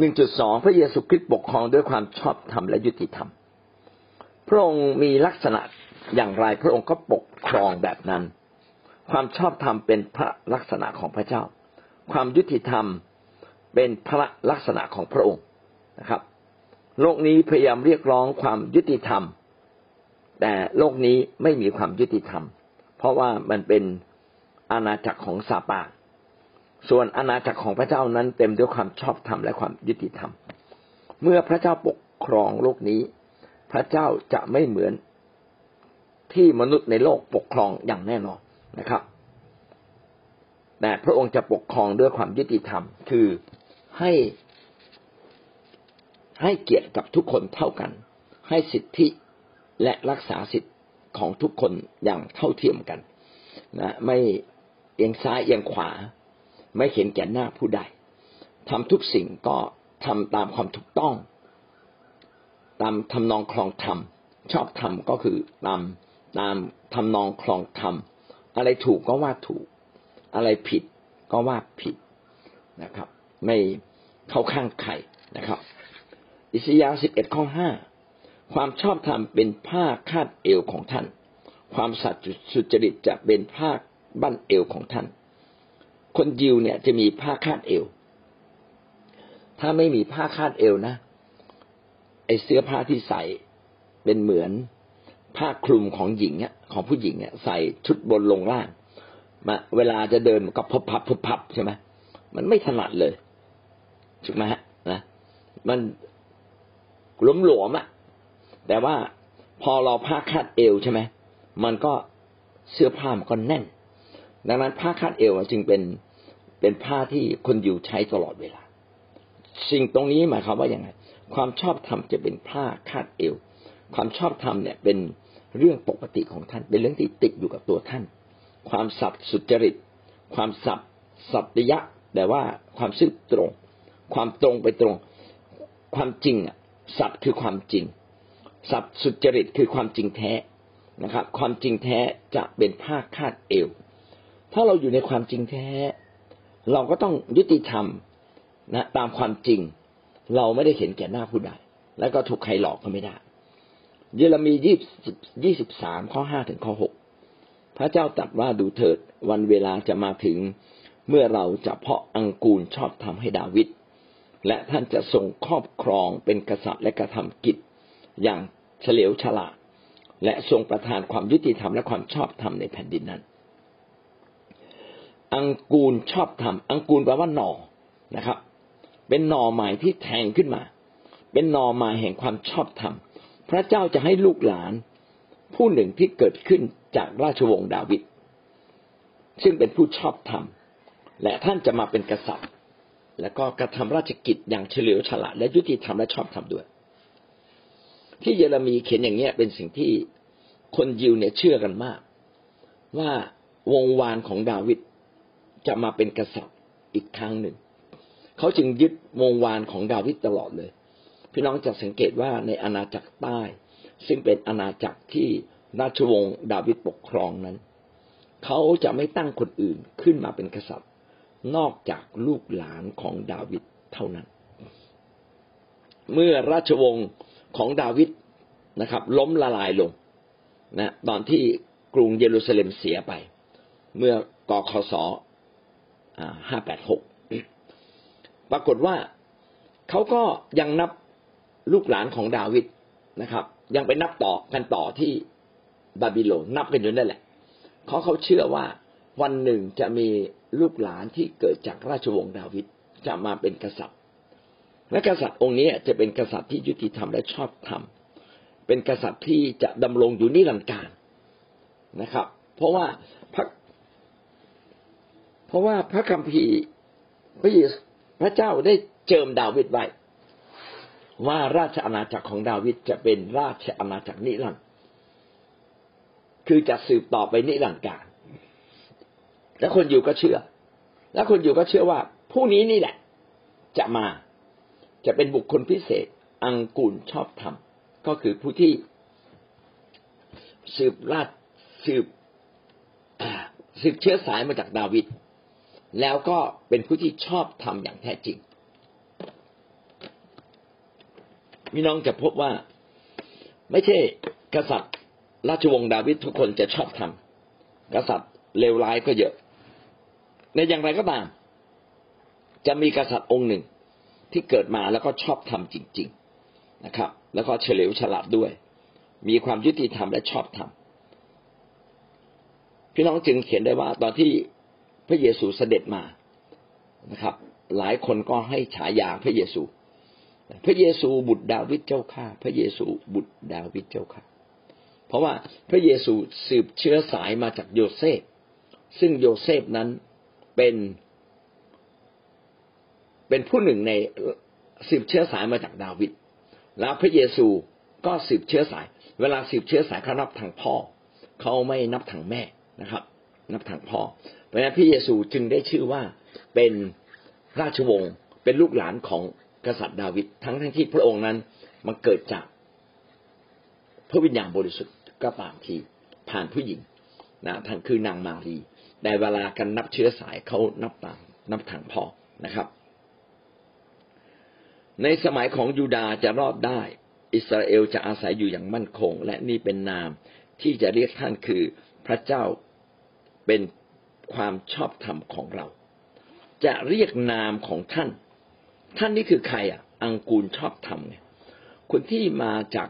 หนึ่งจุดสองพระเยซูคริสต์ปกครองด้วยความชอบธรรมและยุติธรรม พระองค์มีลักษณะอย่างไร พระองค์ก็ปกครองแบบนั้น ความชอบธรรมเป็นพระลักษณะของพระเจ้า ความยุติธรรมเป็นพระลักษณะของพระองค์นะครับ โลกนี้พยายามเรียกร้องความยุติธรรม แต่โลกนี้ไม่มีความยุติธรรม เพราะว่ามันเป็นอาณาจักรของซาปา ส่วนอาณาจักรของพระเจ้านั้นเต็มด้วยความชอบธรรมและความยุติธรรม เมื่อพระเจ้าปกครองโลกนี้ พระเจ้าจะไม่เหมือนที่มนุษย์ในโลกปกครองอย่างแน่นอนนะครับ แต่พระองค์จะปกครองด้วยความยุติธรรม คือให้ให้เกียรติกับทุกคนเท่ากัน ให้สิทธิและรักษาสิทธิของทุกคนอย่างเท่าเทียมกันนะไม่เอียงซ้ายเอียงขวา ไม่เห็นแก่หน้าผู้ใดทำทุกสิ่งก็ทำตามความถูกต้อง ตามทำนองคลองธรรมชอบธรรมก็คือตามตามทำนองคลองธรรมอะไรถูกก็ว่าถูก อะไรผิดก็ว่าผิดนะครับ ไม่เข้าข้างใครนะครับ อิสยาห์สิบเอ็ดข้อห้าความชอบธรรมเป็นผ้าคาดเอวของท่าน ความสัตย์สุจริตจะเป็นผ้าบั้นเอวของท่าน คนยิวเนี่ยจะมีผ้าคาดเอว ถ้าไม่มีผ้าคาดเอวนะไอเสื้อผ้าที่ใส่เป็นเหมือนผ้าคลุมของหญิงเนี่ยของผู้หญิงเนี่ยใส่ชุดบนลงล่างมาเวลาจะเดินก็พับพับพับพับใช่ไหมมันไม่ถนัดเลยถูกไหมฮะนะมันหลวมหลวมอะแต่ว่าพอเราผ้าคาดเอวใช่ไหมมันก็เสื้อผ้ามันก็แน่น ดังนั้นผ้าคาดเอวจึงเป็นเป็นผ้าที่คนอยู่ใช้ตลอดเวลา สิ่งตรงนี้หมายความว่าอย่างไรความชอบธรรมจะเป็นผ้าคาดเอว ความชอบธรรมเนี่ยเป็นเรื่องปกติของท่าน เป็นเรื่องที่ติดอยู่กับตัวท่าน ความสัตย์สุจริต ความสัตย์สัตยะแต่ว่าความซื่อตรง ความตรงไปตรง ความจริงอะสัตย์คือความจริง สัตย์สุจริตคือความจริงแท้นะครับ ความจริงแท้จะเป็นผ้าคาดเอว ถ้าเราอยู่ในความจริงแท้ เราก็ต้องยุติธรรมนะตามความจริง เราไม่ได้เห็นแก่หน้าผู้ใดแล้วก็ถูกใครหลอกก็ไม่ได้ เยเรมียี่สิบยี่สิบสามข้อห้าถึงข้อหกพระเจ้าตรัสว่าดูเถิดวันเวลาจะมาถึง เมื่อเราจะเพาะอังกูลชอบทำให้ดาวิดและท่านจะทรงครอบครองเป็นกษัตริย์และกระทำกิจ อย่างเฉลียวฉลาดและทรงประทานความยุติธรรมและความชอบธรรมในแผ่นดินนั้น อังกูลชอบทำอังกูลแปลว่าหน่อนะครับ เป็นหน่อใหม่ที่แทงขึ้นมา เป็นหน่อใหม่แห่งความชอบธรรมพระเจ้าจะให้ลูกหลาน ผู้หนึ่งที่เกิดขึ้นจากราชวงศ์ดาวิดซึ่งเป็นผู้ชอบธรรม และท่านจะมาเป็นกษัตริย์ และก็กระทำราชกิจอย่างเฉลียวฉลาดและยุติธรรมและชอบธรรมด้วย ที่เยเรมีเขียนอย่างเนี้ยเป็นสิ่งที่คนยิวเนี่ยเชื่อกันมาก ว่าวงวานของดาวิด จะมาเป็นกษัตริย์อีกครั้งหนึ่ง เขาจึงยึดวงวานของดาวิดตลอดเลย พี่น้องจะสังเกตว่าในอาณาจักรใต้ ซึ่งเป็นอาณาจักรที่ราชวงศ์ดาวิดปกครองนั้น เขาจะไม่ตั้งคนอื่นขึ้นมาเป็นกษัตริย์ นอกจากลูกหลานของดาวิดเท่านั้น เมื่อราชวงศ์ของดาวิดนะครับ ล้มละลายลงนะตอนที่กรุงเยรูซาเล็มเสียไป เมื่อกคศ ห้าแปดหกปรากฏว่าเขาก็ยังนับลูกหลานของดาวิดนะครับ ยังไปนับต่อกันต่อที่บาบิโลนนับกันอยู่นั่นแหละเขาเขาเชื่อว่าวันหนึ่งจะมีลูกหลานที่เกิดจากราชวงศ์ดาวิดจะมาเป็นกษัตริย์ และกษัตริย์องค์นี้จะเป็นกษัตริย์ที่ยุติธรรมและชอบธรรม เป็นกษัตริย์ที่จะดำรงอยู่นิรันดร์การนะครับ เพราะว่าพระ เพราะว่าพระคัมภีร์พระเยซูพระเจ้าได้เจิมดาวิดไว้ว่าราชอาณาจักรของดาวิดจะเป็นราชอาณาจักรนิรันดร์คือจะสืบต่อไปนิรันดร์การ และคนอยู่ก็เชื่อ และคนอยู่ก็เชื่อว่า ผู้นี้นี่แหละ จะมาจะเป็นบุคคลพิเศษ อังกูลชอบธรรม ก็คือผู้ที่ สืบราชสืบสืบเชื้อสายมาจากดาวิด แล้วก็เป็นผู้ที่ชอบทำอย่างแท้จริงพี่น้องจะพบว่า ไม่ใช่กษัตริย์ ราชวงศ์ดาวิดทุกคนจะชอบทำกษัตริย์เลวร้ายก็เยอะในอย่างไรก็ตาม จะมีกษัตริย์องค์หนึ่งที่เกิดมาแล้วก็ชอบทำจริง ๆนะครับ แล้วก็เฉลียวฉลาดด้วย มีความยุติธรรมและชอบธรรมพี่น้องจึงเขียนได้ว่าตอนที่ พระเยซูเสด็จมานะครับ หลายคนก็ให้ฉายาพระเยซู พระเยซูบุตรดาวิดเจ้าข้าพระเยซูบุตรดาวิดเจ้าข้าเพราะว่าพระเยซูสืบเชื้อสายมาจากโยเซฟซึ่งโยเซฟนั้นเป็นเป็นผู้หนึ่งในสืบเชื้อสายมาจากดาวิดแล้วพระเยซูก็สืบเชื้อสาย เวลาสืบเชื้อสายเขานับทางพ่อเขาไม่นับทางแม่นะครับ นับทางพ่อ เพราะฉะนั้นพระเยซูจึงได้ชื่อว่าเป็นราชวงศ์เป็นลูกหลานของกษัตริย์ดาวิดทั้งทั้งที่พระองค์นั้นมันเกิดจากพระวิญญาณบริสุทธิ์ก็ตามทีผ่านผู้หญิงนะท่านคือนางมารีแต่เวลากันนับเชื้อสายเขานับตามนับทางพ่อนะครับ ในสมัยของยูดาจะรอดได้ อิสราเอลจะอาศัยอยู่อย่างมั่นคง และนี่เป็นนามที่จะเรียกท่านคือพระเจ้าเป็น ความชอบธรรมของเรา จะเรียกนามของท่าน ท่านนี่คือใครอะ อังกูลชอบธรรมเนี่ยคนที่มาจาก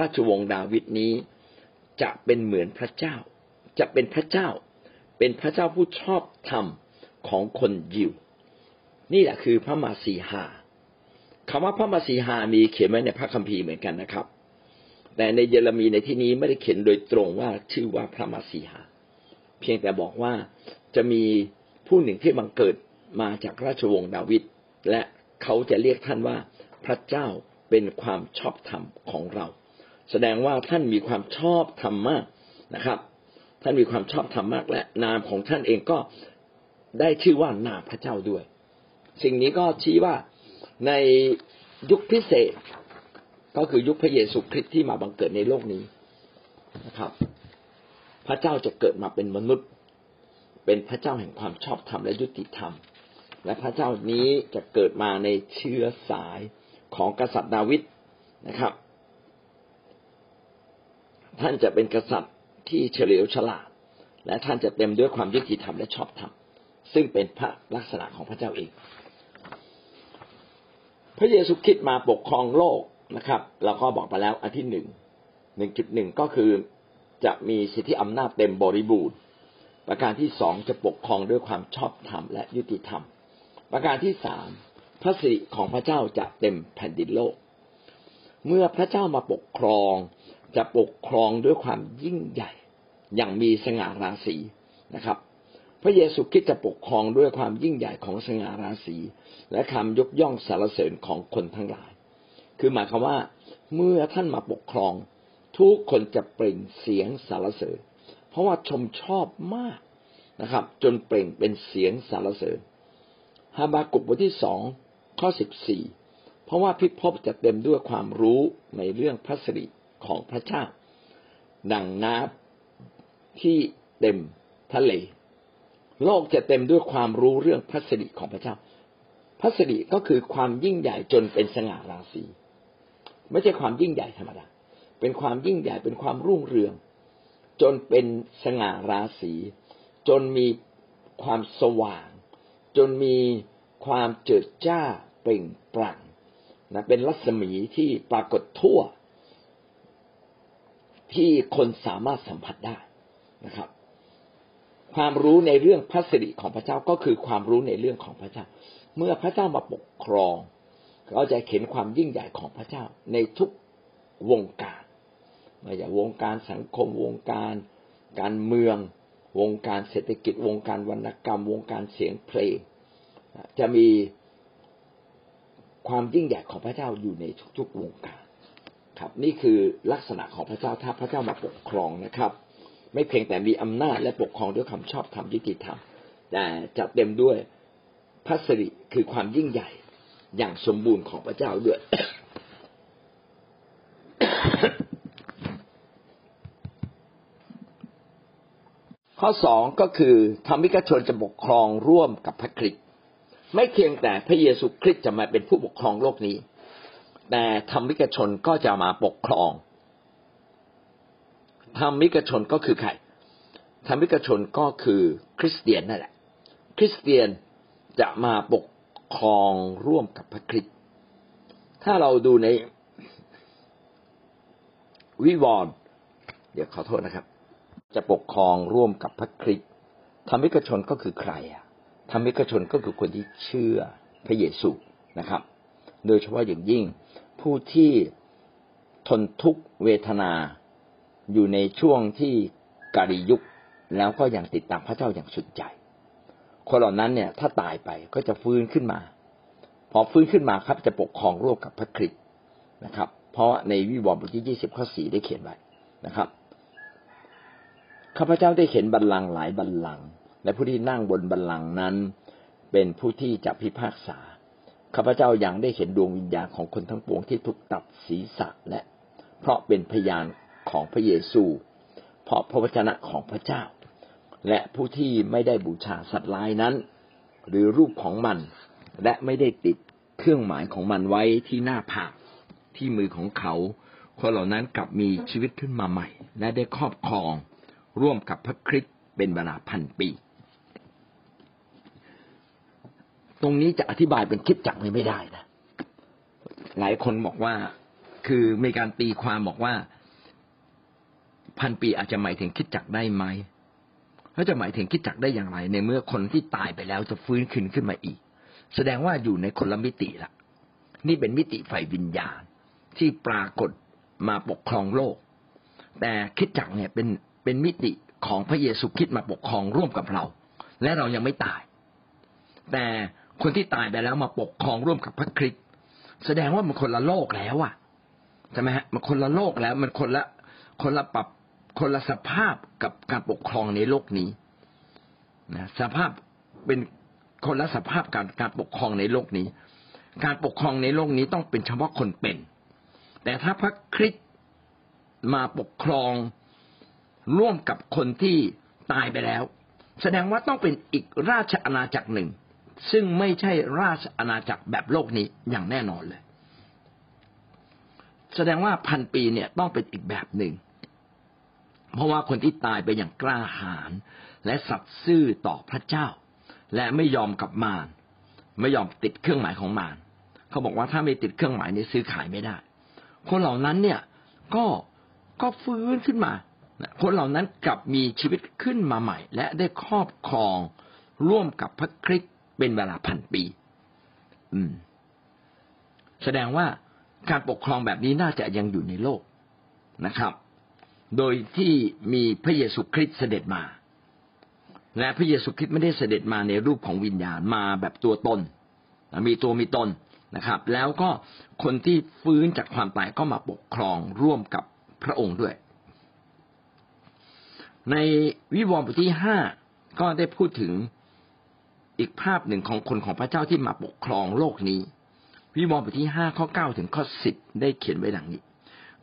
ราชวงศ์ดาวิดนี้ จะเป็นเหมือนพระเจ้า จะเป็นพระเจ้า เป็นพระเจ้าผู้ชอบธรรมของคนยิว นี่แหละคือพระมาสีหาคำว่าพระมาสีหามีเขียนไว้ในพระคัมภีร์เหมือนกันนะครับ แต่ในเยเรมีในที่นี้ไม่ได้เขียนโดยตรงว่าชื่อว่าพระมาสีหา เพียงแต่บอกว่า จะมีผู้หนึ่งที่บังเกิดมาจากราชวงศ์ดาวิดและเขาจะเรียกท่านว่าพระเจ้าเป็นความชอบธรรมของเรา แสดงว่าท่านมีความชอบธรรมมากนะครับ ท่านมีความชอบธรรมมากและนามของท่านเองก็ได้ชื่อว่านามพระเจ้าด้วย สิ่งนี้ก็ชี้ว่าในยุคพิเศษก็คือยุคพระเยซูคริสต์ที่มาบังเกิดในโลกนี้นะครับ พระเจ้าจะเกิดมาเป็นมนุษย์ เป็นพระเจ้าแห่งความชอบธรรมและยุติธรรม และพระเจ้านี้จะเกิดมาในเชื้อสายของกษัตริย์ดาวิดนะครับ ท่านจะเป็นกษัตริย์ที่เฉลียวฉลาด และท่านจะเต็มด้วยความยุติธรรมและชอบธรรม ซึ่งเป็นพระลักษณะของพระเจ้าเอง พระเยซูคริสต์มาปกครองโลกนะครับเราก็บอกไปแล้วอันที่หนึ่งหนึ่งจุดหนึ่งก็คือจะมีสิทธิอำนาจเต็มบริบูรณ์ ประการที่สองจะปกครองด้วยความชอบธรรมและยุติธรรม ประการที่สามพระสิริของพระเจ้าจะเต็มแผ่นดินโลก เมื่อพระเจ้ามาปกครองจะปกครองด้วยความยิ่งใหญ่ อย่างมีสง่าราศีนะครับ พระเยซูคริสต์จะปกครองด้วยความยิ่งใหญ่ของสง่าราศีและคำยกย่องสรรเสริญของคนทั้งหลาย คือหมายความว่า เมื่อท่านมาปกครอง ทุกคนจะเปล่งเสียงสรรเสริญ เพราะว่าชมชอบมากนะครับ จนเปล่งเป็นเสียงสรรเสริญฮาบากุบบทที่สองข้อสิบสี่เพราะว่าพิภพจะเต็มด้วยความรู้ในเรื่องพระสิริของพระเจ้า ดังน้ำที่เต็มทะเล โลกจะเต็มด้วยความรู้เรื่องพระสิริของพระเจ้า พระสิริก็คือความยิ่งใหญ่จนเป็นสง่าราศีไม่ใช่ความยิ่งใหญ่ธรรมดาเป็นความยิ่งใหญ่เป็นความรุ่งเรือง จนเป็นสง่าราศีจนมีความสว่าง จนมีความเจิดจ้าเปล่งปลั่งนะเป็นรัศมีที่ปรากฏทั่ว ที่คนสามารถสัมผัสได้นะครับ ความรู้ในเรื่องพระสิริของพระเจ้าก็คือความรู้ในเรื่องของพระเจ้า เมื่อพระเจ้ามาปกครองเราจะเห็นความยิ่งใหญ่ของพระเจ้าในทุกวงการ ม่ว่า่วงการสังคม วงการการเมือง วงการเศรษฐกิจ วงการวรรณกรรม วงการเสียงเพลง จะมีความยิ่งใหญ่ของพระเจ้าอยู่ในทุกๆวงการ ครับ นี่คือลักษณะของพระเจ้าถ้าพระเจ้ามาปกครองนะครับ ไม่เพียงแต่มีอำนาจและปกครองด้วยคำชอบธรรมยุติธรรมแต่จะเต็มด้วยพระสิริคือความยิ่งใหญ่อย่างสมบูรณ์ของพระเจ้าด้วย ข้อสองก็คือธรรมิกชนจะปกครองร่วมกับพระคริสต์ไม่เพียงแต่พระเยซูคริสต์จะมาเป็นผู้ปกครองโลกนี้ แต่ธรรมิกชนก็จะมาปกครองธรรมิกชนก็คือใครธรรมิกชนก็คือคริสเตียนนั่นแหละ คริสเตียนจะมาปกครองร่วมกับพระคริสต์ถ้าเราดูในวิวรณ์เดี๋ยวขอโทษนะครับ จะปกครองร่วมกับพระคริสต์ธรรมิกชนก็คือใครอะธรรมิกชนก็คือคนที่เชื่อพระเยซูนะครับ โดยเฉพาะอย่างยิ่งผู้ที่ทนทุกเวทนาอยู่ในช่วงที่กาลียุคแล้วก็ยังติดตามพระเจ้าอย่างสุดใจ คนเหล่านั้นเนี่ยถ้าตายไปก็จะฟื้นขึ้นมา พอฟื้นขึ้นมาครับจะปกครองร่วมกับพระคริสต์นะครับ เพราะในวิวรณ์บทที่ยี่สิบข้อสี่ได้เขียนไว้นะครับ ข้าพเจ้าได้เห็นบัลลังก์หลายบัลลังก์และผู้ที่นั่งบนบัลลังก์นั้น เป็นผู้ที่จะพิพากษาข้าพเจ้ายังได้เห็นดวงวิญญาณของคนทั้งปวงที่ถูกตัดศีรษะและ เพราะเป็นพยานของพระเยซู เพราะพระวจนะของพระเจ้า และผู้ที่ไม่ได้บูชาสัตว์ลายนั้น หรือรูปของมัน และไม่ได้ติดเครื่องหมายของมันไว้ที่หน้าผากที่มือของเขา คนเหล่านั้นกลับมีชีวิตขึ้นมาใหม่ และได้ครอบครอง ร่วมกับพระคริสต์เป็นเวลาพันปี ตรงนี้จะอธิบายเป็นคลิปจักรไม่ได้นะ หลายคนบอกว่าคือมีการตีความบอกว่า พันปีอาจจะหมายถึงคิดจักรได้ไหมแล้วจะหมายถึงคิดจักรได้อย่างไร ในเมื่อคนที่ตายไปแล้วจะฟื้นขึ้นขึ้นมาอีก แสดงว่าอยู่ในคนละมิติละนี่เป็นมิติไฟวิญญาณที่ปรากฏมาปกครองโลก แต่คิดจักรเนี่ยเป็น เป็นมิติของพระเยซูคริสต์มาปกครองร่วมกับเรา และเรายังไม่ตาย แต่คนที่ตายไปแล้วมาปกครองร่วมกับพระคริสต์แสดงว่ามันคนละโลกแล้วอะใช่ไหมฮะมันคนละโลกแล้ว มันคนละคนละปรับคนละสภาพกับการปกครองในโลกนี้นะสภาพเป็นคนละสภาพการการปกครองในโลกนี้ การปกครองในโลกนี้ต้องเป็นเฉพาะคนเป็น แต่ถ้าพระคริสต์มาปกครอง ร่วมกับคนที่ตายไปแล้ว แสดงว่าต้องเป็นอีกราชอาณาจักรหนึ่ง ซึ่งไม่ใช่ราชอาณาจักรแบบโลกนี้อย่างแน่นอนเลย แสดงว่าพันปีเนี่ยต้องเป็นอีกแบบหนึ่ง เพราะว่าคนที่ตายไปอย่างกล้าหาญและสัตย์ซื่อต่อพระเจ้า และไม่ยอมกับมารไม่ยอมติดเครื่องหมายของมารเขาบอกว่าถ้าไม่ติดเครื่องหมายนี้ซื้อขายไม่ได้ คนเหล่านั้นเนี่ยก็ก็ฟื้นขึ้นมา คนเหล่านั้นกลับมีชีวิตขึ้นมาใหม่ และได้ครอบครองร่วมกับพระคริสต์เป็นเวลาพันปี อืม แสดงว่าการปกครองแบบนี้น่าจะยังอยู่ในโลกนะครับ โดยที่มีพระเยซูคริสต์เสด็จมา และพระเยซูคริสต์ไม่ได้เสด็จมาในรูปของวิญญาณมาแบบตัวตน มีตัวมีตนนะครับ แล้วก็คนที่ฟื้นจากความตายก็มาปกครองร่วมกับพระองค์ด้วย ในวิวรณ์บทที่ห้าก็ได้พูดถึงอีกภาพหนึ่งของคนของพระเจ้าที่มาปกครองโลกนี้ วิวรณ์บทที่ห้าข้อเก้าถึงข้อสิบได้เขียนไว้ดังนี้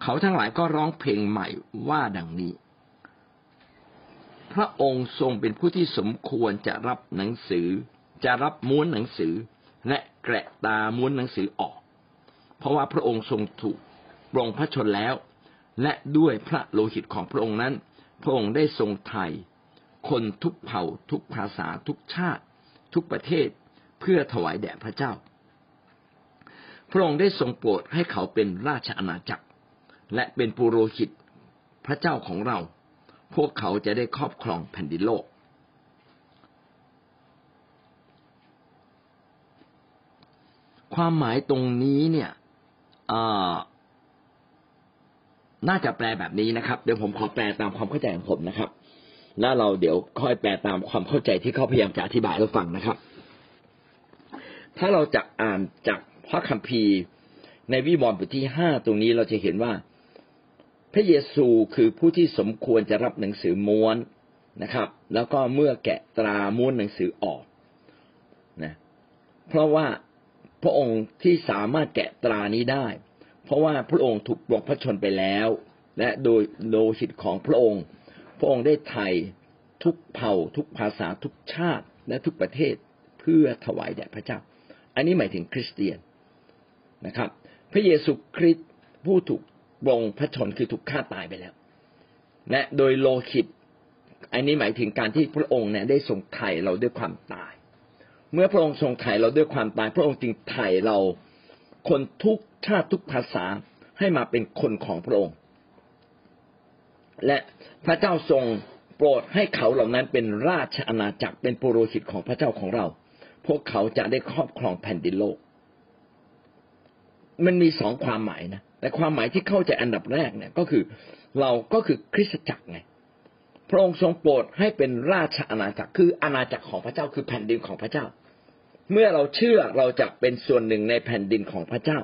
เขาทั้งหลายก็ร้องเพลงใหม่ว่าดังนี้ พระองค์ทรงเป็นผู้ที่สมควรจะรับหนังสือ จะรับม้วนหนังสือ และแกะตาม้วนหนังสือออก เพราะว่าพระองค์ทรงถูกปรงพระชนแล้ว และด้วยพระโลหิตของพระองค์นั้น พระองค์ได้ทรงไถ่คนทุกเผ่าทุกภาษาทุกชาติ ทุกประเทศเพื่อถวายแด่พระเจ้า พระองค์ได้ทรงโปรดให้เขาเป็นราชอาณาจักร และเป็นปุโรหิตพระเจ้าของเรา พวกเขาจะได้ครอบครองแผ่นดินโลก ความหมายตรงนี้เนี่ย น่าจะแปลแบบนี้นะครับ เดี๋ยวผมขอแปลตามความเข้าใจของผมนะครับ แล้วเราเดี๋ยวค่อยแปลตามความเข้าใจที่เขาพยายามจะอธิบายให้ฟังนะครับ ถ้าเราจะอ่านจากพระคัมภีร์ในวิวรณ์บทที่ห้าตรงนี้เราจะเห็นว่า พระเยซูคือผู้ที่สมควรจะรับหนังสือม้วนนะครับ แล้วก็เมื่อแกะตราม้วนหนังสือออกนะเพราะว่าพระองค์ที่สามารถแกะตรานี้ได้ เพราะว่าพระองค์ถูกปลงพระชนไปแล้ว และโดยโดยสิทธิ์ของพระองค์ พระองค์ได้ไถ่ทุกเผ่า ทุกภาษาทุกชาติและทุกประเทศเพื่อถวายแด่พระเจ้า อันนี้หมายถึงคริสเตียนนะครับ พระเยซูคริสต์ผู้ถูกบงพระชนคือถูกฆ่าตายไปแล้วนะโดยโลหิตอันนี้หมายถึงการที่พระองค์เนี่ยได้ทรงไถ่เราด้วยความตาย เมื่อพระองค์ทรงไถ่เราด้วยความตาย พระองค์จึงไถ่เรา คนทุกชาติทุกภาษาให้มาเป็นคนของพระองค์ และพระเจ้าทรงโปรดให้เขาเหล่านั้นเป็นราชอาณาจักรเป็นปุโรหิตของพระเจ้าของเรา พวกเขาจะได้ครอบครองแผ่นดินโลก มันมีสองความหมายนะแต่ความหมายที่เข้าใจอันดับแรกเนี่ยก็คือเราก็คือคริสตจักรไงพระองค์ทรงโปรดให้เป็นราชอาณาจักรคืออาณาจักรของพระเจ้าคือแผ่นดินของพระเจ้า เมื่อเราเชื่อเราจะเป็นส่วนหนึ่งในแผ่นดินของพระเจ้า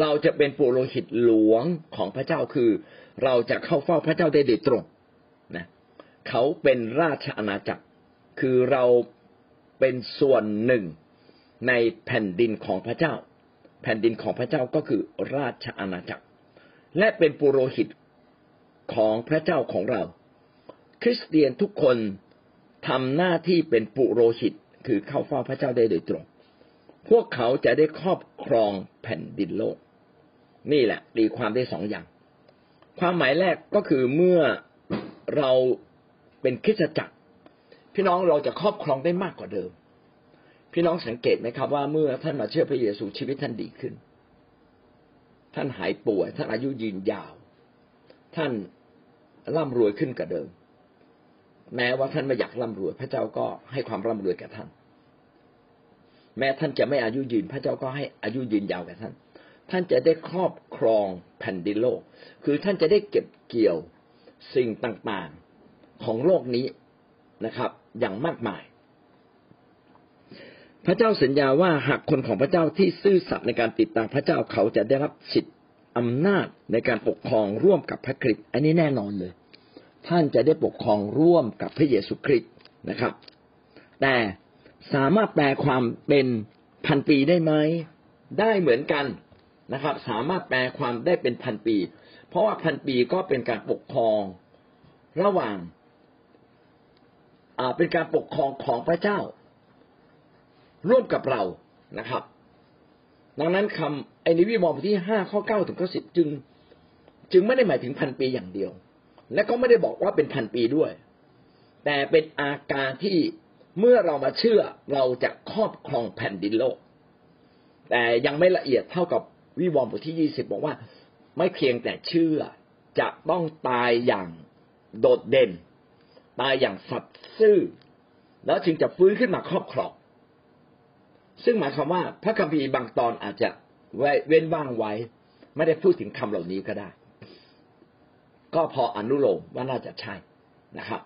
เราจะเป็นปุโรหิตหลวงของพระเจ้าคือ เราจะเข้าเฝ้าพระเจ้าได้โดยตรงนะเขาเป็นราชอาณาจักร คือเราเป็นส่วนหนึ่งในแผ่นดินของพระเจ้า แผ่นดินของพระเจ้าก็คือราชอาณาจักร และเป็นปุโรหิตของพระเจ้าของเรา คริสเตียนทุกคนทำหน้าที่เป็นปุโรหิต คือเข้าเฝ้าพระเจ้าได้โดยตรง พวกเขาจะได้ครอบครองแผ่นดินโลก นี่แหละตีความได้สองอย่าง ความหมายแรกก็คือเมื่อเราเป็นคริสตจักร พี่น้องเราจะครอบครองได้มากกว่าเดิม พี่น้องสังเกตไหมครับว่าเมื่อท่านมาเชื่อพระเยซูชีวิตท่านดีขึ้น ท่านหายป่วยท่านอายุยืนยาว ท่านร่ำรวยขึ้นกว่าเดิม แม้ว่าท่านไม่อยากร่ำรวยพระเจ้าก็ให้ความร่ำรวยแก่ท่าน แม้ท่านจะไม่อายุยืน พระเจ้าก็ให้อายุยืนยาวแก่ท่าน ท่านจะได้ครอบครองแผ่นดินโลก คือท่านจะได้เก็บเกี่ยวสิ่งต่างๆของโลกนี้นะครับ อย่างมากมาย พระเจ้าสัญญาว่าหากคนของพระเจ้าที่ซื่อสัตย์ในการติดตามพระเจ้าเขาจะได้รับสิทธิอำนาจในการปกครองร่วมกับพระคริสต์อันนี้แน่นอนเลย ท่านจะได้ปกครองร่วมกับพระเยซูคริสต์นะครับ แต่ สามารถแปลความเป็นพันปีได้ไหมได้เหมือนกันนะครับ สามารถแปลความได้เป็นพันปี เพราะว่าพันปีก็เป็นการปกครองระหว่างอ่าเป็นการปกครองของพระเจ้า ร่วมกับเรานะครับ ดังนั้นคำไอ้นิวิวรณ์บทที่ห้าข้อเก้าถึงข้อสิบจึง จึงไม่ได้หมายถึงพันปีอย่างเดียว และก็ไม่ได้บอกว่าเป็นพันปีด้วย แต่เป็นอาการที่ เมื่อเรามาเชื่อเราจะครอบครองแผ่นดินโลก แต่ยังไม่ละเอียดเท่ากับวิวรณ์บทที่ยี่สิบบอกว่า ไม่เพียงแต่เชื่อจะต้องตายอย่างโดดเด่น ตายอย่างสัตย์ซื่อ แล้วจึงจะฟื้นขึ้นมาครอบครองซึ่งหมายความว่าพระคัมภีร์บางตอนอาจจะเว้นว่างไว้ ไม่ได้พูดถึงคำเหล่านี้ก็ได้ ก็พออนุโลมว่าน่าจะใช่นะครับ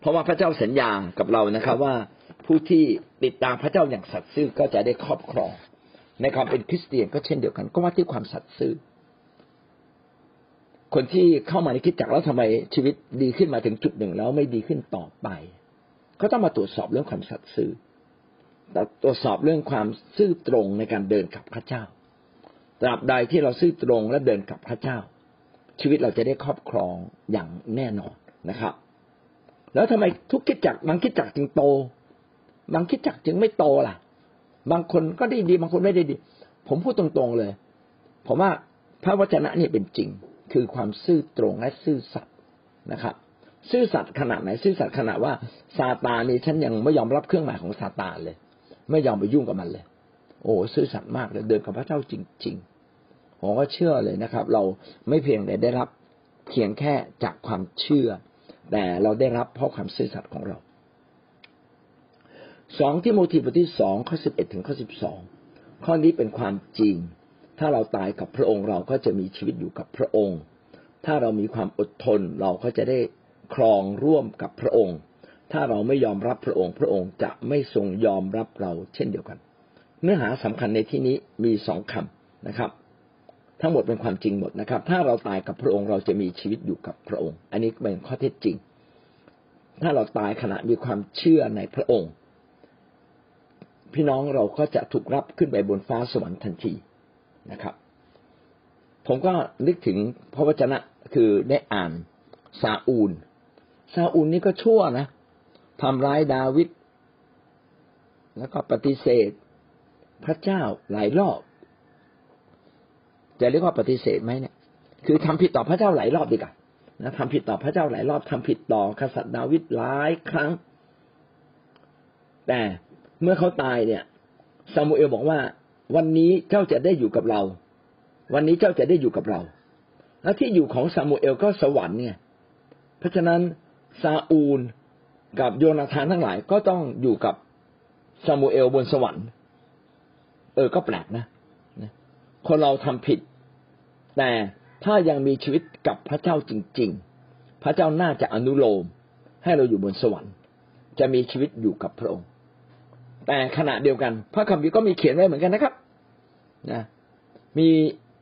เพราะว่าพระเจ้าสัญญากับเรานะครับว่าผู้ที่ติดตามพระเจ้าอย่างสัตย์ซื่อก็จะได้ครอบครอง ในความเป็นคริสเตียนก็เช่นเดียวกัน ก็ว่าที่ความสัตย์ซื่อ คนที่เข้ามาในคิดจักแล้วทำไมชีวิตดีขึ้นมาถึงจุดหนึ่งแล้วไม่ดีขึ้นต่อไป ก็ต้องมาตรวจสอบเรื่องความสัตย์ซื่อตรวจสอบเรื่องความซื่อตรงในการเดินกับพระเจ้าตราบใดที่เราซื่อตรงและเดินกับพระเจ้า ชีวิตเราจะได้ครอบครองอย่างแน่นอนนะครับ แล้วทำไมทุกคิดจักบางคิดจักจึงโต บางคิดจักจึงไม่โตล่ะ บางคนก็ได้ดี บางคนไม่ได้ดี ผมพูดตรงๆเลย ผมว่าพระวจนะนี่เป็นจริง คือความซื่อตรงและซื่อสัตย์นะครับ ซื่อสัตย์ขนาดไหน ซื่อสัตย์ขนาดว่าซาตานนี่ฉันยังไม่ยอมรับเครื่องหมายของซาตานเลย ไม่ยอมไปยุ่งกับมันเลย โอ้ซื่อสัตย์มากเลยเดินกับพระเจ้าจริง ๆ ผมก็เชื่อเลยนะครับ เราไม่เพียงแต่ได้รับเพียงแค่จากความเชื่อ แต่เราได้รับเพราะความซื่อสัตย์ของเราสองที่โมทีบทที่สองข้อสิบเอ็ดถึงข้อสิบสองข้อนี้เป็นความจริง ถ้าเราตายกับพระองค์เราก็จะมีชีวิตอยู่กับพระองค์ ถ้าเรามีความอดทนเราก็จะได้ครองร่วมกับพระองค์ ถ้าเราไม่ยอมรับพระองค์ พระองค์จะไม่ทรงยอมรับเราเช่นเดียวกัน เนื้อหาสำคัญในที่นี้มีสองคำนะครับ ทั้งหมดเป็นความจริงหมดนะครับ ถ้าเราตายกับพระองค์เราจะมีชีวิตอยู่กับพระองค์ อันนี้เป็นข้อเท็จจริง ถ้าเราตายขณะมีความเชื่อในพระองค์ พี่น้องเราก็จะถูกรับขึ้นไปบนฟ้าสวรรค์ทันทีนะครับ ผมก็นึกถึงพระวจนะคือได้อ่านซาอูลซาอูลนี่ก็ชั่วนะทำร้ายดาวิดแล้วก็ปฏิเสธ พระเจ้าหลายรอบ จะเรียกว่าปฏิเสธไหมเนี่ย คือทำผิดต่อพระเจ้าหลายรอบดีกว่านะทำผิดต่อพระเจ้าหลายรอบทำผิดต่อกษัตริย์ดาวิดหลายครั้ง แต่เมื่อเขาตายเนี่ยซามูเอลบอกว่า วันนี้เจ้าจะได้อยู่กับเรา วันนี้เจ้าจะได้อยู่กับเรา และที่อยู่ของซามูเอลก็สวรรค์เนี่ยเพราะฉะนั้นซาอูลกับโยนาธานทั้งหลายก็ต้องอยู่กับซามูเอลบนสวรรค์ เออก็แปลกนะ คนเราทำผิด แต่ถ้ายังมีชีวิตกับพระเจ้าจริง ๆ พระเจ้าน่าจะอนุโลม ให้เราอยู่บนสวรรค์ จะมีชีวิตอยู่กับพระองค์ แต่ขณะเดียวกัน พระคัมภีร์ก็มีเขียนไว้เหมือนกันนะครับนะมี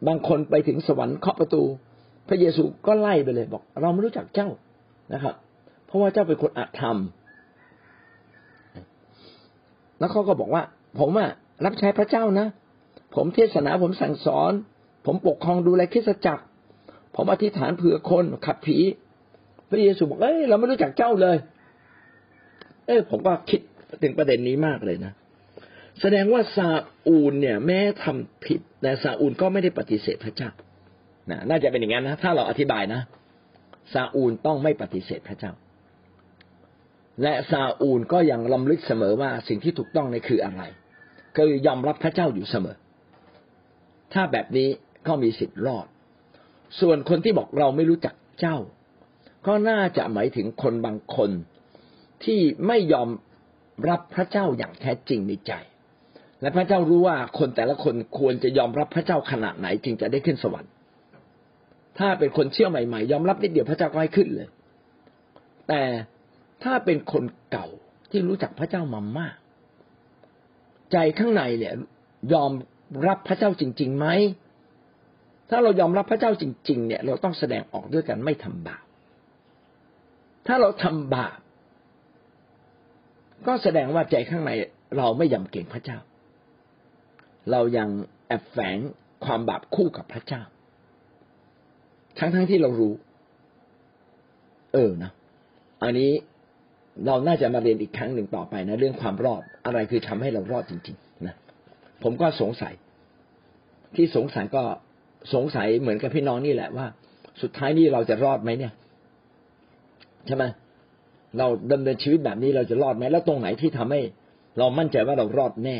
บางคนไปถึงสวรรค์เคาะประตู พระเยซูก็ไล่ไปเลยบอก เราไม่รู้จักเจ้านะครับ เพราะว่าเจ้าเป็นคนอาธรรม แล้วเขาก็บอกว่า ผมอะรับใช้พระเจ้านะ ผมเทศนาผมสั่งสอน ผมปกครองดูแลคริสจักร ผมอธิษฐานเผื่อคนขับผี พระเยซูบอกเอ้ยเราไม่รู้จักเจ้าเลย เอ้ยผมก็คิดถึงประเด็นนี้มากเลยนะ แสดงว่าซาอูลเนี่ย แม้ทำผิดแต่ซาอูลก็ไม่ได้ปฏิเสธพระเจ้านะน่าจะเป็นอย่างนั้นนะถ้าเราอธิบายนะซาอูลต้องไม่ปฏิเสธพระเจ้า และซาอูลก็ยังลำลึกเสมอว่าสิ่งที่ถูกต้องในคืออะไร คือยอมรับพระเจ้าอยู่เสมอ ถ้าแบบนี้ก็มีสิทธิ์รอด ส่วนคนที่บอกเราไม่รู้จักเจ้า ก็น่าจะหมายถึงคนบางคนที่ไม่ยอมรับพระเจ้าอย่างแท้จริงในใจ และพระเจ้ารู้ว่าคนแต่ละคนควรจะยอมรับพระเจ้าขนาดไหนจึงจะได้ขึ้นสวรรค์ ถ้าเป็นคนเชื่อใหม่ๆ ยอมรับนิดเดียวพระเจ้าก็ให้ขึ้นเลย แต่ถ้าเป็นคนเก่าที่รู้จักพระเจ้ามามาก ใจข้างในเนี่ยยอม รับพระเจ้าจริงๆไหมถ้าเรายอมรับพระเจ้าจริง ๆ เนี่ย เราต้องแสดงออกด้วยกันไม่ทำบาปถ้าเราทำบาปก็แสดงว่าใจข้างในเราไม่ยำเกรงพระเจ้า เรายังแอบแฝงความบาปคู่กับพระเจ้า ทั้งทั้งที่เรารู้ เออนะอันนี้เราน่าจะมาเรียนอีกครั้งหนึ่งต่อไปนะ เรื่องความรอดอะไรคือทำให้เรารอดจริง ๆ ผมก็สงสัย ที่สงสัยก็สงสัยเหมือนกับพี่น้องนี่แหละว่า สุดท้ายนี่เราจะรอดไหมเนี่ยใช่ไหมเราดำเนินชีวิตแบบนี้เราจะรอดไหมแล้วตรงไหนที่ทำให้ เรามั่นใจว่าเรารอดแน่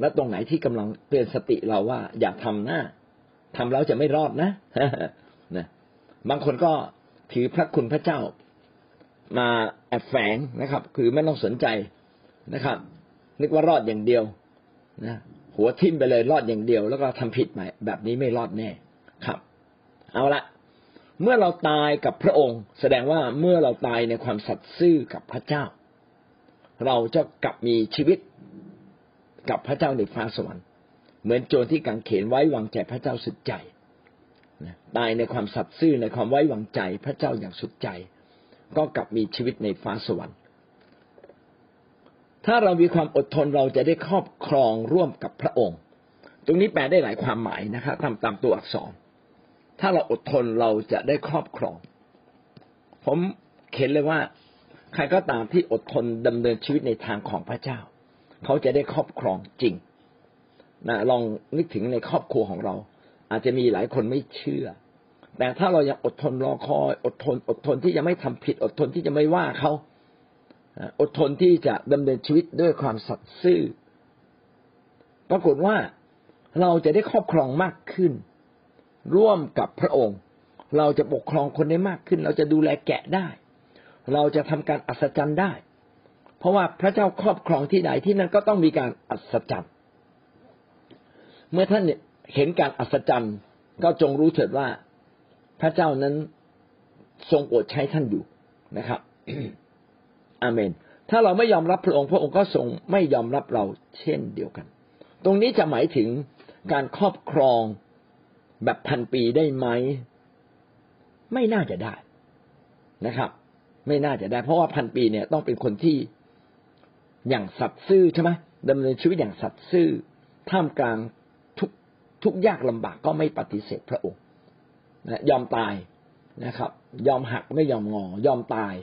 แล้วตรงไหนที่กำลังเตือนสติเราว่า อย่าทำหน้าทำแล้วจะไม่รอดนะนะบางคนก็ถือพระคุณพระเจ้า มาแอบแฝงนะครับ คือไม่ต้องสนใจนะครับ นึกว่ารอดอย่างเดียว นะหัวทิ่มไปเลยรอดอย่างเดียว แล้วก็ทำผิดใหม่แบบนี้ไม่รอดแน่ครับ เอาละเมื่อเราตายกับพระองค์ แสดงว่าเมื่อเราตายในความสัตย์ซื่อกับพระเจ้า เราจะกลับมีชีวิตกับพระเจ้าในฟ้าสวรรค์เหมือนโจรที่กังเขนไว้วางใจพระเจ้าสุดใจตายในความสัตย์ซื่อในความไว้วางใจพระเจ้าอย่างสุดใจ ก็กลับมีชีวิตในฟ้าสวรรค์ ถ้าเรามีความอดทนเราจะได้ครอบครองร่วมกับพระองค์ ตรงนี้แปลได้หลายความหมายนะครับทำตามตัวอักษร ถ้าเราอดทนเราจะได้ครอบครอง ผมเขียนเลยว่า ใครก็ตามที่อดทนดำเนินชีวิตในทางของพระเจ้า เขาจะได้ครอบครองจริงนะลองนึกถึงในครอบครัวของเรา อาจจะมีหลายคนไม่เชื่อ แต่ถ้าเรายังอดทนรอคอยอดทน อดทนที่จะไม่ทำผิด อดทนที่จะไม่ว่าเขา อดทนที่จะดำเนินชีวิตด้วยความสัตย์ซื่อ ปรากฏว่าเราจะได้ครอบครองมากขึ้น ร่วมกับพระองค์ เราจะปกครองคนได้มากขึ้น เราจะดูแลแกะได้ เราจะทำการอัศจรรย์ได้ เพราะว่าพระเจ้าครอบครองที่ใดที่นั่นก็ต้องมีการอัศจรรย์ เมื่อท่านเห็นการอัศจรรย์ก็จงรู้เถิดว่าพระเจ้านั้นทรงโปรดใช้ท่านอยู่นะครับ อาเมน ถ้าเราไม่ยอมรับพระองค์ พระองค์ก็ทรงไม่ยอมรับเราเช่นเดียวกัน ตรงนี้จะหมายถึงการครอบครองแบบพันปีได้ไหม ไม่น่าจะได้นะครับ ไม่น่าจะได้ เพราะว่าพันปีเนี่ยต้องเป็นคนที่อย่างสัตย์ซื่อใช่ไหมดำเนินชีวิตอย่างสัตย์ซื่อท่ามกลางทุกทุกยากลำบากก็ไม่ปฏิเสธพระองค์นะยอมตายนะครับ ยอมหักไม่ยอมงอ ยอมตาย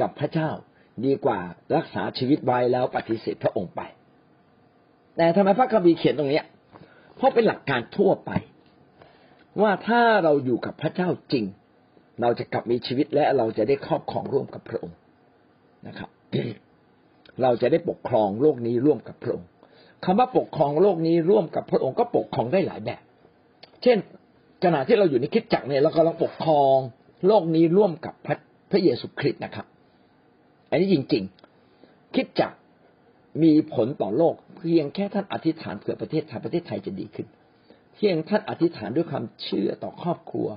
กับพระเจ้า ดีกว่ารักษาชีวิตไว้แล้วปฏิเสธพระองค์ไป แต่ทำไมพระคัมภีร์เขียนตรงนี้เพราะเป็นหลักการทั่วไป ว่าถ้าเราอยู่กับพระเจ้าจริง เราจะกลับมีชีวิตและเราจะได้ครอบครองร่วมกับพระองค์นะครับ เราจะได้ปกครองโลกนี้ร่วมกับพระองค์คำว่าปกครองโลกนี้ร่วมกับพระองค์ก็ปกครองได้หลายแบบ เช่นขณะที่เราอยู่ในคิดจักรเนี่ยเรากำลังปกครองโลกนี้ร่วมกับพระพระเยซูคริสต์นะครับ อันนี้จริง ๆ คิดจักมีผลต่อโลก เพียงแค่ท่านอธิษฐานเผื่อประเทศไทยประเทศไทยจะดีขึ้น เพียงท่านอธิษฐานด้วยความเชื่อต่อครอบครัว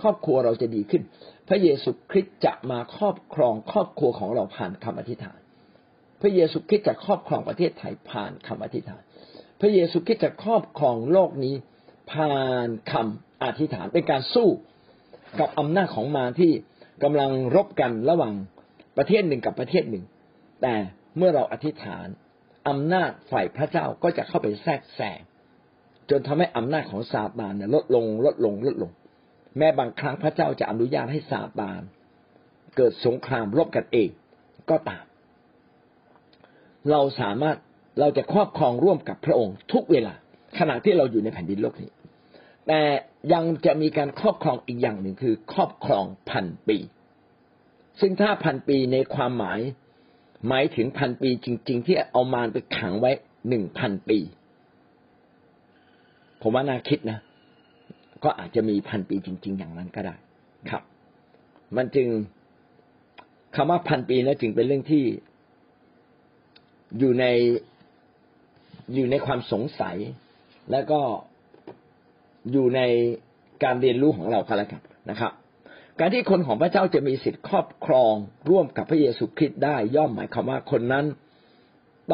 ครอบครัวเราจะดีขึ้น พระเยซูคริสต์จะมาครอบครองครอบครัวของเราผ่านคำอธิษฐาน พระเยซูคริสต์จะครอบครองประเทศไทยผ่านคำอธิษฐาน พระเยซูคริสต์จะครอบครองโลกนี้ผ่านคำอธิษฐานเป็นการสู้กับอำนาจของมารที่กำลังรบกันระหว่าง ประเทศหนึ่งกับประเทศหนึ่ง แต่เมื่อเราอธิษฐานอำนาจฝ่ายพระเจ้าก็จะเข้าไปแทรกแซงจนทำให้อำนาจของซาตานเนี่ยลดลงลดลงลดลง แม้บางครั้งพระเจ้าจะอนุญาตให้ซาตาน เกิดสงครามรบกันเองก็ตาม เราสามารถเราจะครอบครองร่วมกับพระองค์ทุกเวลา ขณะที่เราอยู่ในแผ่นดินโลกนี้ แต่ยังจะมีการครอบครองอีกอย่างหนึ่งคือ ครอบครองพันปี ซึ่งถ้าพันปีในความหมาย หมายถึงพันปีจริง ๆ ที่เอามารไปขังไว้หนึ่งพันปี ผมว่าน่าคิดนะ ก็อาจจะมีพันปีจริง ๆ อย่างนั้นก็ได้ ครับ มันจึงคำว่าพันปีนะจึงเป็นเรื่องที่อยู่ในอยู่ในความสงสัย แล้วก็อยู่ในการเรียนรู้ของเราก็แล้วกันนะครับ การที่คนของพระเจ้าจะมีสิทธิ์ครอบครองร่วมกับพระเยซูคริสต์ได้ย่อมหมายความว่าคนนั้น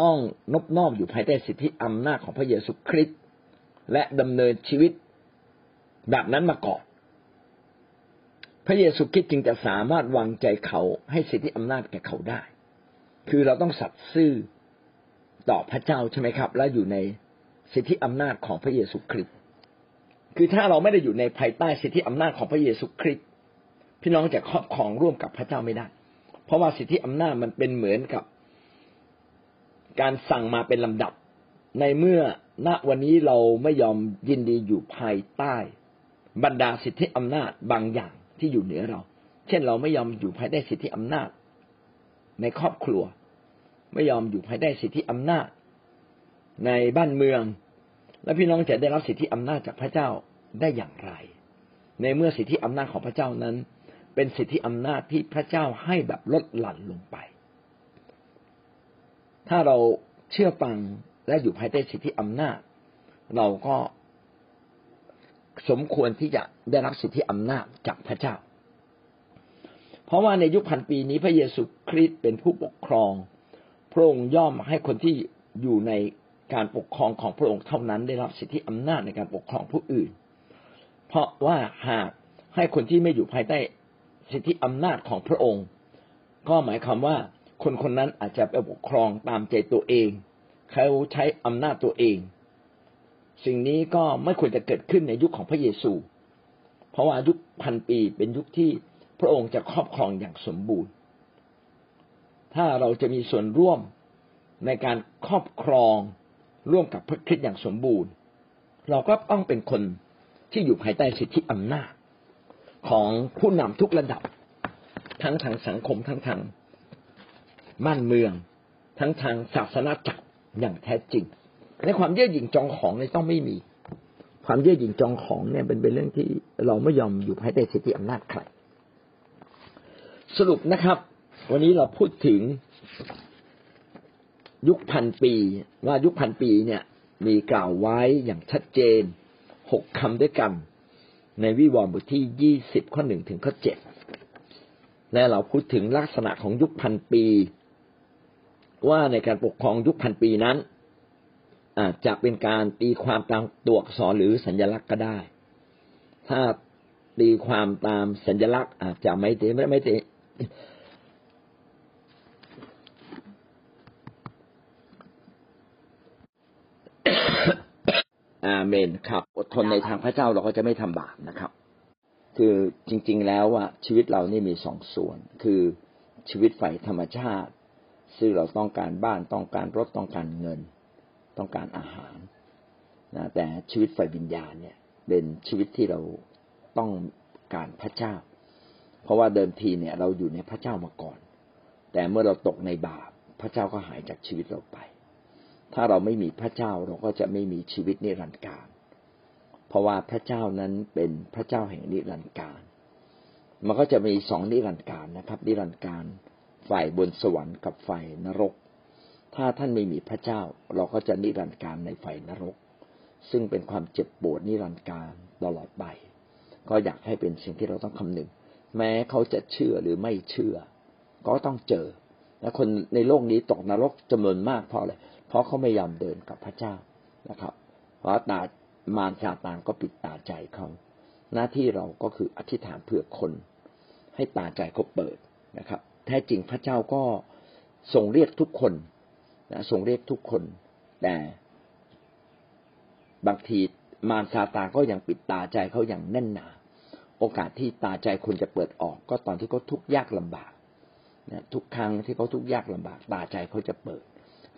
ต้องนบนอบอยู่ภายใต้สิทธิอำนาจของพระเยซูคริสต์และดำเนินชีวิตแบบนั้นมาก่อน พระเยซูคริสต์จึงจะสามารถวางใจเขาให้สิทธิอำนาจแก่เขาได้ คือเราต้องสัตย์ซื่อต่อพระเจ้าใช่ไหมครับ และอยู่ในสิทธิอำนาจของพระเยซูคริสต์คือถ้าเราไม่ได้อยู่ในภายใต้สิทธิอำนาจของพระเยซูคริสต์ พี่น้องจะครอบครองร่วมกับพระเจ้าไม่ได้ เพราะว่าสิทธิอำนาจมันเป็นเหมือนกับ การสั่งมาเป็นลำดับ ในเมื่อณวันนี้เราไม่ยอมยินดีอยู่ภายใต้ บรรดาสิทธิอำนาจบางอย่างที่อยู่เหนือเรา เช่นเราไม่ยอมอยู่ภายใต้สิทธิอำนาจ ในครอบครัว ไม่ยอมอยู่ภายใต้สิทธิอำนาจ ในบ้านเมือง และพี่น้องจะได้รับสิทธิอำนาจจากพระเจ้าได้อย่างไร ในเมื่อสิทธิอำนาจของพระเจ้านั้น เป็นสิทธิอำนาจที่พระเจ้าให้แบบลดหลั่นลงไป ถ้าเราเชื่อฟังและอยู่ภายใต้สิทธิอำนาจ เราก็สมควรที่จะได้รับสิทธิอำนาจจากพระเจ้า เพราะว่าในยุคพันปีนี้พระเยซูคริสต์เป็นผู้ปกครอง พระองค์ย่อมให้คนที่อยู่ในการปกครองของพระองค์เท่านั้นได้รับสิทธิอำนาจในการปกครองผู้อื่น เพราะว่าหากให้คนที่ไม่อยู่ภายใต้ สิทธิอำนาจของพระองค์ ก็หมายความว่าคนคนนั้นอาจจะไปปกครองตามใจตัวเอง เขาใช้อำนาจตัวเอง สิ่งนี้ก็ไม่ควรจะเกิดขึ้นในยุคของพระเยซู เพราะว่ายุคพันปีเป็นยุคที่พระองค์จะครอบครองอย่างสมบูรณ์ ถ้าเราจะมีส่วนร่วมในการครอบครองร่วมกับพระคริสต์อย่างสมบูรณ์ เราก็ต้องเป็นคนที่อยู่ภายใต้สิทธิอำนาจ ของผู้นำทุกระดับ ทั้งทางสังคมทั้งทางบ้านเมือง ทั้งทางศาสนาจักรอย่างแท้จริง ในความเย่อหยิ่งจองของเนี่ยต้องไม่มี ความเย่อหยิ่งจองของเนี่ยเป็นเป็นเรื่องที่เราไม่ยอมอยู่ภายใต้สิทธิอำนาจใครสรุปนะครับ วันนี้เราพูดถึงยุคพันปี ว่ายุคพันปีเนี่ยมีกล่าวไว้อย่างชัดเจนหกคำด้วยกัน ในวิวรณ์บทที่ยี่สิบข้อหนึ่งถึงข้อเจ็ดและเราพูดถึงลักษณะของยุคพันปี ว่าในการปกครองยุคพันปีนั้น อาจจะเป็นการตีความตามตัวอักษรหรือสัญลักษณ์ก็ได้ ถ้าตีความตามสัญลักษณ์อาจจะไม่เตไม่ไม่เต อาเมนครับ อดทนในทางพระเจ้าเราก็จะไม่ทำบาปนะครับ คือจริง ๆ แล้วว่าชีวิตเรานี่มีสองส่วน คือชีวิตฝ่ายธรรมชาติ ซึ่งเราต้องการบ้านต้องการรถต้องการเงิน ต้องการอาหารนะแต่ชีวิตฝ่ายวิญญาณเนี่ย เป็นชีวิตที่เราต้องการพระเจ้า เพราะว่าเดิมทีเนี่ยเราอยู่ในพระเจ้ามาก่อน แต่เมื่อเราตกในบาปพระเจ้าก็หายจากชีวิตเราไป ถ้าเราไม่มีพระเจ้าเราก็จะไม่มีชีวิตนิรันดร์การ เพราะว่าพระเจ้านั้นเป็นพระเจ้าแห่งนิรันดร์การ มันก็จะมีสองนิรันดร์การนะครับ นิรันดร์การฝ่ายบนสวรรค์กับฝ่ายนรก ถ้าท่านไม่มีพระเจ้า เราก็จะนิรันดร์การในฝ่ายนรก ซึ่งเป็นความเจ็บปวดนิรันดร์การตลอดไป ก็อยากให้เป็นสิ่งที่เราต้องคำนึง แม้เขาจะเชื่อหรือไม่เชื่อ ก็ต้องเจอและคนในโลกนี้ตกนรกจำนวนมากเพราะอะไร เพราะเขาไม่ยอมเดินกับพระเจ้านะครับเพราะตามารซาตานก็ปิดตาใจเขาหน้าที่เราก็คืออธิษฐานเพื่อคน ให้ตาใจเขาเปิดนะครับ แท้จริงพระเจ้าก็ทรงเรียกทุกคนนะทรงเรียกทุกคน แต่บางทีมารซาตานก็ยังปิดตาใจเขาอย่างแน่นหนา โอกาสที่ตาใจคนจะเปิดออก ก็ตอนที่เขาทุกข์ยากลำบากนะทุกครั้งที่เขาทุกข์ยากลำบาก ตาใจเขาจะเปิด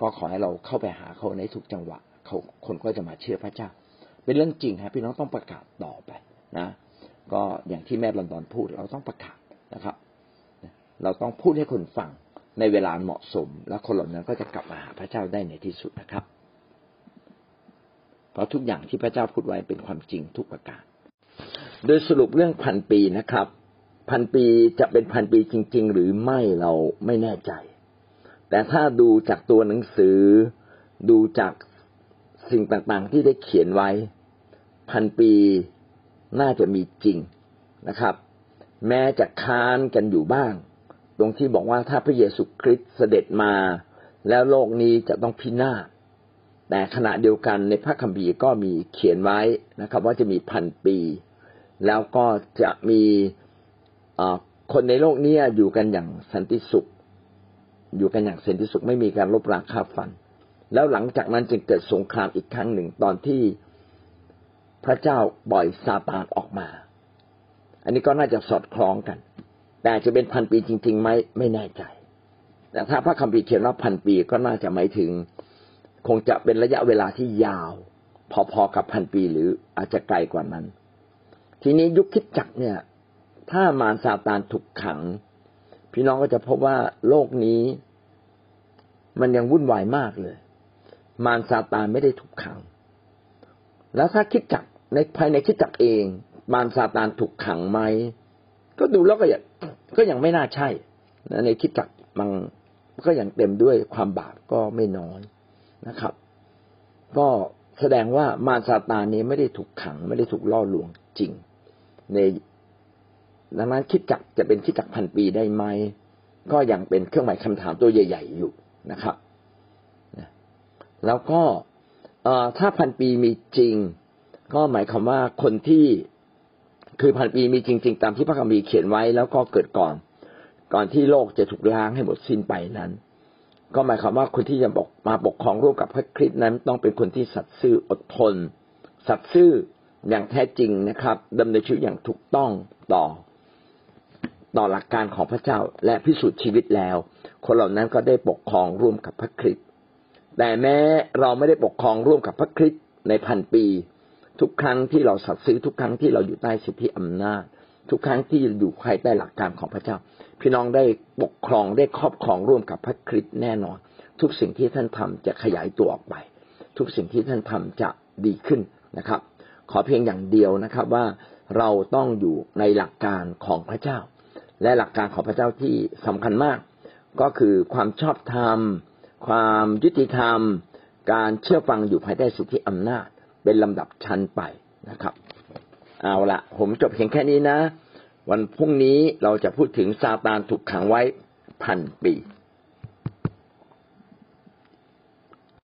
ก็ขอให้เราเข้าไปหาเขาในทุกจังหวะเขาคนก็จะมาเชื่อพระเจ้า เป็นเรื่องจริงครับพี่น้องต้องประกาศต่อไปนะ ก็อย่างที่แม่ลอนดอนพูดเราต้องประกาศนะครับ เราต้องพูดให้คนฟังในเวลาเหมาะสม แล้วคนเหล่านั้นก็จะกลับมาหาพระเจ้าได้ในที่สุดนะครับ เพราะทุกอย่างที่พระเจ้าพูดไว้เป็นความจริงทุกประการ โดยสรุปเรื่องพันปีนะครับ พันปีจะเป็นพันปีจริง ๆ หรือไม่เราไม่แน่ใจ แต่ถ้าดูจากตัวหนังสือ ดูจากสิ่งต่างๆ ที่ได้เขียนไว้ พันปีน่าจะมีจริงนะครับ แม้จะค้านกันอยู่บ้าง ตรงที่บอกว่าถ้าพระเยซูคริสต์เสด็จมา แล้วโลกนี้จะต้องพินาศแต่ขณะเดียวกันในพระคัมภีร์ก็มีเขียนไว้นะครับ ว่าจะมีพันปี แล้วก็จะมีคนในโลกนี้อยู่กันอย่างสันติสุข อยู่กันอย่างสันติสุขไม่มีการลบราคาฟัน แล้วหลังจากนั้นจึงเกิดสงครามอีกครั้งหนึ่งตอนที่พระเจ้าปล่อยซาตานออกมา อันนี้ก็น่าจะสอดคล้องกัน แต่จะเป็นพันปีจริงๆไหมไม่แน่ใจ แต่ถ้าพระคัมภีร์เขียนว่าพันปีก็น่าจะหมายถึง คงจะเป็นระยะเวลาที่ยาว พอๆกับพันปีหรืออาจจะไกลกว่านั้น ทีนี้ยุคคิดจักเนี่ย ถ้ามารซาตานถูกขัง พี่น้องก็จะพบว่าโลกนี้ มันยังวุ่นวายมากเลย มารซาตานไม่ได้ถูกขัง แล้วถ้าคิดจักในภายในคิดจักเอง มารซาตานถูกขังไหมก็ดูแล้วก็ยังก็ยังไม่น่าใช่ในคิดจักมันก็ยังเต็มด้วยความบาปก็ไม่น้อยนะครับ ก็แสดงว่ามารซาตานนี้ไม่ได้ถูกขัง ไม่ได้ถูกล่อลวงจริง ใน ดังนั้นคิดจักจะเป็นคิดจักพันปีได้ไหมก็ยังเป็นเครื่องหมายคำถามตัวใหญ่ ๆ อยู่นะครับแล้วก็ถ้าพันปีมีจริง ก็หมายความว่าคนที่คือพันปีมีจริง ๆ ตามที่พระคัมภีร์เขียนไว้ แล้วก็เกิดก่อน ก่อนที่โลกจะถูกล้างให้หมดสิ้นไปนั้น ก็หมายความว่าคนที่จะบอกมาปกครองร่วมกับพระคริสต์นั้น ต้องเป็นคนที่สัตย์ซื่ออดทน สัตย์ซื่ออย่างแท้จริงนะครับดำเนินชีวิตอย่างถูกต้องต่อ ต่อหลักการของพระเจ้าและพิสูจน์ชีวิตแล้ว คนเหล่านั้นก็ได้ปกครองร่วมกับพระคริสต์แต่แม้เราไม่ได้ปกครองร่วมกับพระคริสต์ในพันปี ทุกครั้งที่เราสัตย์ซื่อทุกครั้งที่เราอยู่ใต้สิทธิอำนาจ ทุกครั้งที่อยู่ภายใต้หลักการของพระเจ้า พี่น้องได้ปกครองได้ครอบครองร่วมกับพระคริสต์แน่นอน ทุกสิ่งที่ท่านทำจะขยายตัวออกไป ทุกสิ่งที่ท่านทำจะดีขึ้นนะครับ ขอเพียงอย่างเดียวนะครับว่าเราต้องอยู่ในหลักการของพระเจ้า และหลักการของพระเจ้าที่สำคัญมาก ก็คือความชอบธรรม ความยุติธรรม การเชื่อฟังอยู่ภายใต้สิทธิอำนาจ เป็นลำดับชั้นไปนะครับ เอาละผมจบเพียงแค่นี้นะ วันพรุ่งนี้เราจะพูดถึงซาตานถูกขังไว้พันปี